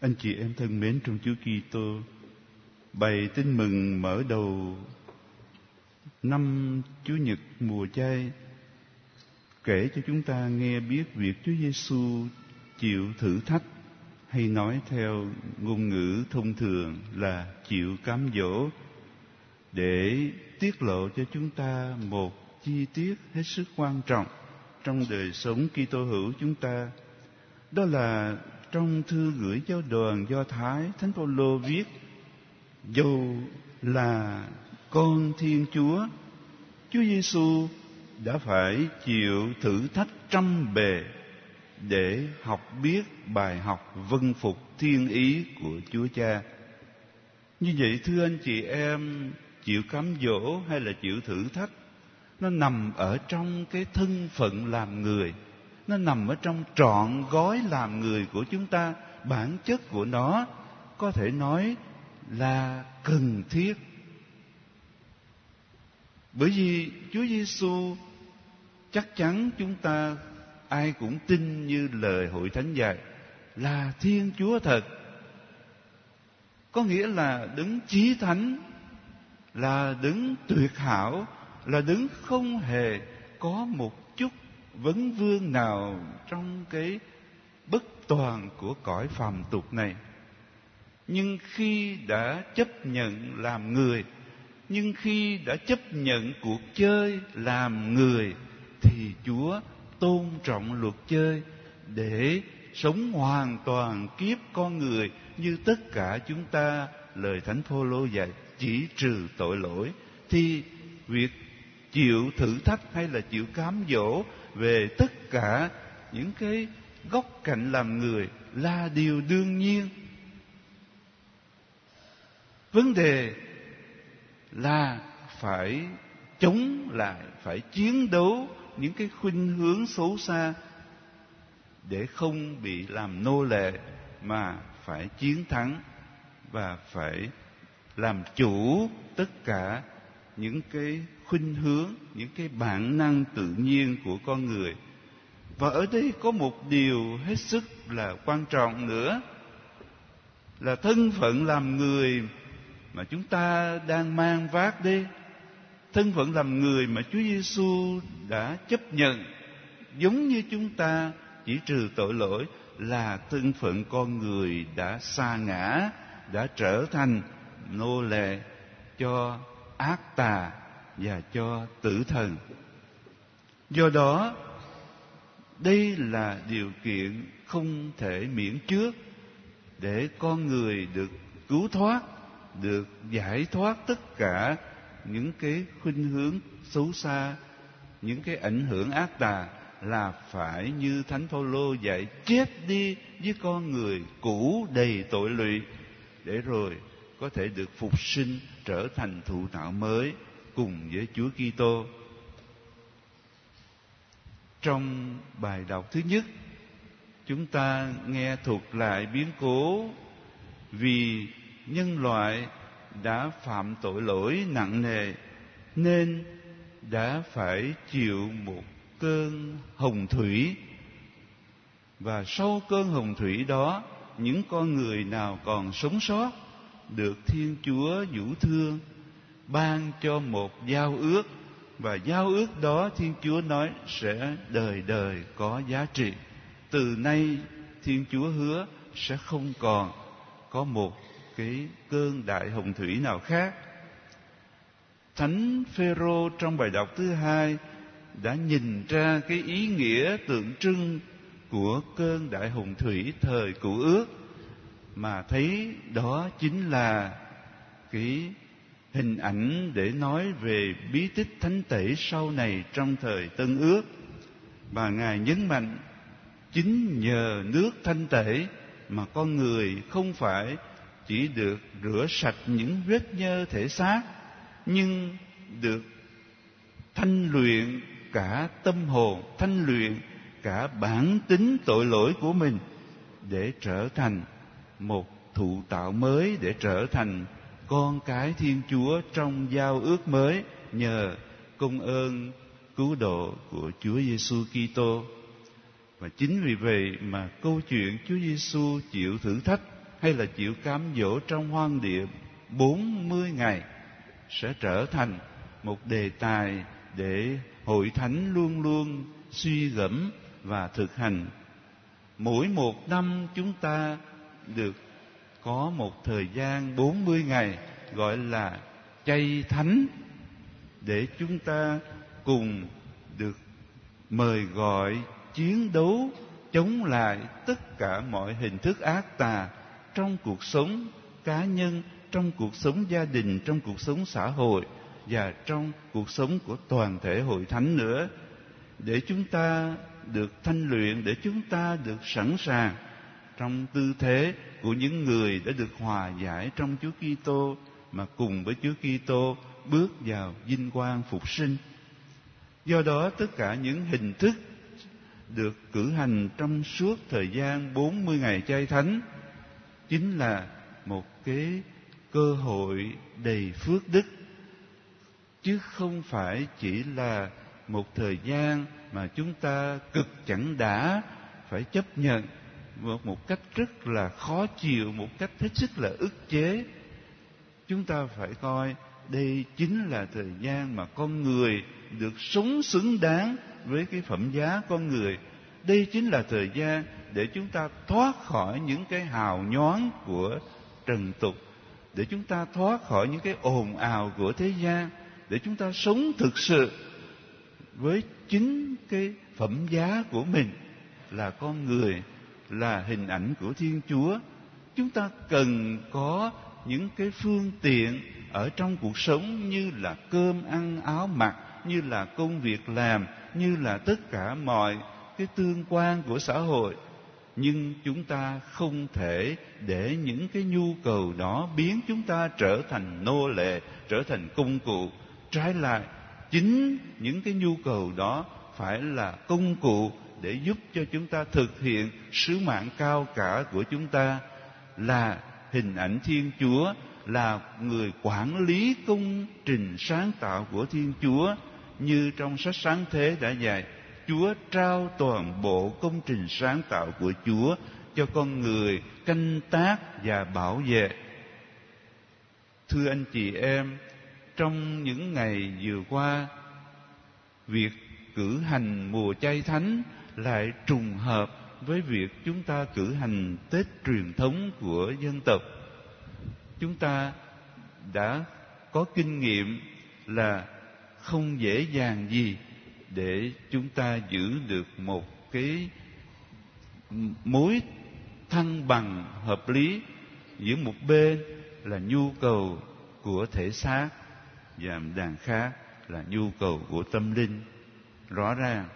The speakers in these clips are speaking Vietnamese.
Anh chị em thân mến trong Chúa Kitô, bài tin mừng mở đầu năm Chúa Nhật mùa chay kể cho chúng ta nghe biết việc Chúa Giêsu chịu thử thách hay nói theo ngôn ngữ thông thường là chịu cám dỗ để tiết lộ cho chúng ta một chi tiết hết sức quan trọng trong đời sống Kitô hữu chúng ta. Đó là trong thư gửi giáo đoàn Do Thái, Thánh Phaolô viết: Dù là con Thiên Chúa, Chúa Giêsu đã phải chịu thử thách trăm bề để học biết bài học vân phục thiên ý của Chúa Cha. Như vậy thưa anh chị em, chịu cám dỗ hay là chịu thử thách nó nằm ở trong cái thân phận làm người nó nằm ở trong trọn gói làm người của chúng ta bản chất của nó có thể nói là cần thiết bởi vì Chúa Giêsu chắc chắn chúng ta ai cũng tin như lời hội thánh dạy là Thiên Chúa thật. Có nghĩa là đứng chí thánh, là đứng tuyệt hảo, là đứng không hề có một chút vấn vương nào trong cái bất toàn của cõi phàm tục này. Nhưng khi đã chấp nhận làm người, nhưng khi đã chấp nhận cuộc chơi làm người thì Chúa tôn trọng luật chơi để sống hoàn toàn kiếp con người như tất cả chúng ta lời thánh phaolô dạy chỉ trừ tội lỗi thì việc chịu thử thách hay là chịu cám dỗ về tất cả những cái góc cạnh làm người là điều đương nhiên. Vấn đề là phải chống lại, phải chiến đấu những cái khuynh hướng xấu xa để không bị làm nô lệ mà phải chiến thắng và phải làm chủ tất cả những cái khuynh hướng, những cái bản năng tự nhiên của con người. Và ở đây có một điều hết sức là quan trọng nữa, là thân phận làm người mà chúng ta đang mang vác đi. Thân phận làm người mà Chúa Giêsu đã chấp nhận, giống như chúng ta, chỉ trừ tội lỗi, là thân phận con người đã xa ngã, đã trở thành nô lệ cho ác tà và cho tử thần. Do đó, đây là điều kiện không thể miễn trước để con người được cứu thoát, được giải thoát tất cả những cái khuynh hướng xấu xa, những cái ảnh hưởng ác tà là phải như thánh phaolô dạy, chết đi với con người cũ đầy tội lụy để rồi có thể được phục sinh trở thành thụ tạo mới cùng với Chúa Kitô. Trong bài đọc thứ nhất, chúng ta nghe thuộc lại biến cố vì nhân loại đã phạm tội lỗi nặng nề nên đã phải chịu một cơn hồng thủy và sau cơn hồng thủy đó những con người nào còn sống sót được thiên chúa vũ thương ban cho một giao ước, và giao ước đó thiên chúa nói sẽ đời đời có giá trị. Từ nay, thiên chúa hứa sẽ không còn có một cái cơn đại hồng thủy nào khác. Thánh phêrô trong bài đọc thứ hai đã nhìn ra cái ý nghĩa tượng trưng của cơn đại hồng thủy thời cựu ước mà thấy đó chính là cái hình ảnh để nói về bí tích thánh tẩy sau này trong thời tân ước. Và ngài nhấn mạnh, chính nhờ nước thanh tẩy mà con người không phải chỉ được rửa sạch những vết nhơ thể xác, nhưng được thanh luyện cả tâm hồn, thanh luyện cả bản tính tội lỗi của mình để trở thành một thụ tạo mới để trở thành con cái thiên chúa trong giao ước mới nhờ công ơn cứu độ của Chúa Giêsu Kitô. Và chính vì vậy mà câu chuyện Chúa Giêsu chịu thử thách hay là chịu cám dỗ trong hoang địa 40 ngày sẽ trở thành một đề tài để hội thánh luôn luôn suy gẫm và thực hành. Mỗi một năm chúng ta được có một thời gian 40 ngày, gọi là chay thánh, để chúng ta cùng được mời gọi chiến đấu, chống lại tất cả mọi hình thức ác tà trong cuộc sống cá nhân, trong cuộc sống gia đình, trong cuộc sống xã hội và trong cuộc sống của toàn thể hội thánh nữa. Để chúng ta được thanh luyện, để chúng ta được sẵn sàng trong tư thế của những người đã được hòa giải trong Chúa Kitô, mà cùng với Chúa Kitô bước vào vinh quang phục sinh. Do đó, tất cả những hình thức được cử hành trong suốt thời gian 40 ngày chay thánh chính là một cái cơ hội đầy phước đức, chứ không phải chỉ là một thời gian mà chúng ta cực chẳng đã phải chấp nhận một, một cách rất là khó chịu một cách hết sức là ức chế. Chúng ta phải coi đây chính là thời gian mà con người được sống xứng đáng với cái phẩm giá con người. Đây chính là thời gian để chúng ta thoát khỏi những cái hào nhoáng của trần tục để chúng ta thoát khỏi những cái ồn ào của thế gian để chúng ta sống thực sự với chính cái phẩm giá của mình là con người là hình ảnh của thiên chúa. Chúng ta cần có những cái phương tiện ở trong cuộc sống như là cơm ăn, áo mặc, như là công việc làm, như là tất cả mọi cái tương quan của xã hội. Nhưng chúng ta không thể để những cái nhu cầu đó biến chúng ta trở thành nô lệ, trở thành công cụ. Trái lại, chính những cái nhu cầu đó phải là công cụ để giúp cho chúng ta thực hiện sứ mạng cao cả của chúng ta là hình ảnh thiên chúa, là người quản lý công trình sáng tạo của thiên chúa. Như trong sách sáng thế đã dạy, chúa trao toàn bộ công trình sáng tạo của chúa cho con người canh tác và bảo vệ. Thưa anh chị em, trong những ngày vừa qua, việc cử hành mùa chay thánh lại trùng hợp với việc chúng ta cử hành tết truyền thống của dân tộc. Chúng ta đã có kinh nghiệm là không dễ dàng gì để chúng ta giữ được một cái mối thăng bằng hợp lý giữa một bên là nhu cầu của thể xác và đàn khác là nhu cầu của tâm linh. Rõ ràng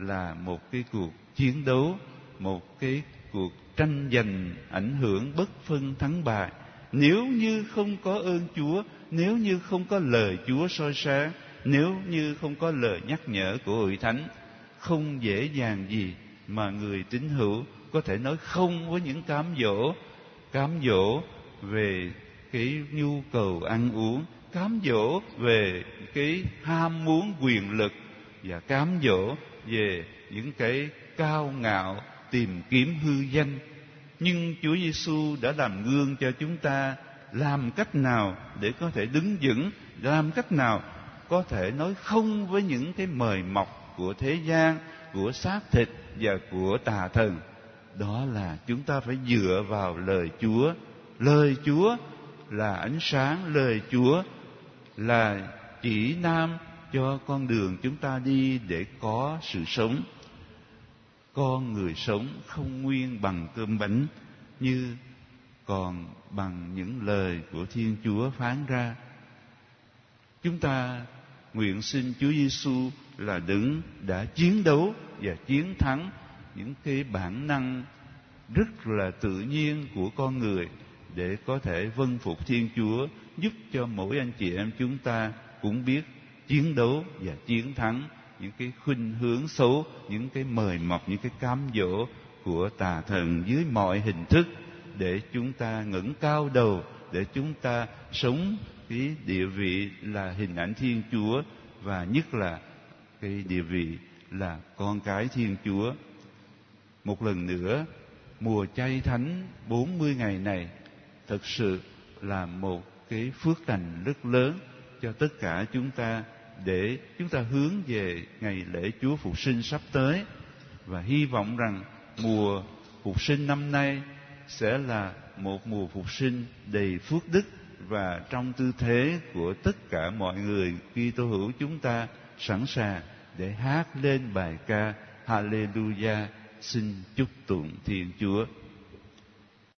là một cái cuộc chiến đấu, một cái cuộc tranh giành ảnh hưởng bất phân thắng bại. Nếu như không có ơn chúa, nếu như không có lời chúa soi sáng, nếu như không có lời nhắc nhở của hội thánh, không dễ dàng gì mà người tín hữu có thể nói không với những cám dỗ cám dỗ về cái nhu cầu ăn uống, cám dỗ về cái ham muốn quyền lực và cám dỗ về những cái cao ngạo tìm kiếm hư danh. Nhưng Chúa Giêsu đã làm gương cho chúng ta, làm cách nào để có thể đứng vững, làm cách nào có thể nói không với những cái mời mọc của thế gian, của xác thịt và của tà thần. Đó là chúng ta phải dựa vào lời chúa. Lời chúa là ánh sáng, lời chúa là chỉ nam cho con đường chúng ta đi để có sự sống. Con người sống không nguyên bằng cơm bánh, như còn bằng những lời của thiên chúa phán ra. Chúng ta nguyện xin chúa giêsu là đứng đã chiến đấu và chiến thắng những cái bản năng rất là tự nhiên của con người để có thể vâng phục thiên chúa, giúp cho mỗi anh chị em chúng ta cũng biết chiến đấu và chiến thắng, những cái khuynh hướng xấu, những cái mời mọc, những cái cám dỗ của tà thần dưới mọi hình thức để chúng ta ngẩng cao đầu, để chúng ta sống cái địa vị là hình ảnh thiên chúa và nhất là cái địa vị là con cái thiên chúa. Một lần nữa, mùa chay thánh 40 ngày này thực sự là một cái phước lành rất lớn cho tất cả chúng ta để chúng ta hướng về ngày lễ Chúa Phục sinh sắp tới. Và hy vọng rằng mùa phục sinh năm nay sẽ là một mùa phục sinh đầy phước đức và trong tư thế của tất cả mọi người khi tô hữu chúng ta sẵn sàng để hát lên bài ca Hallelujah. Xin chúc tụng Thiên Chúa.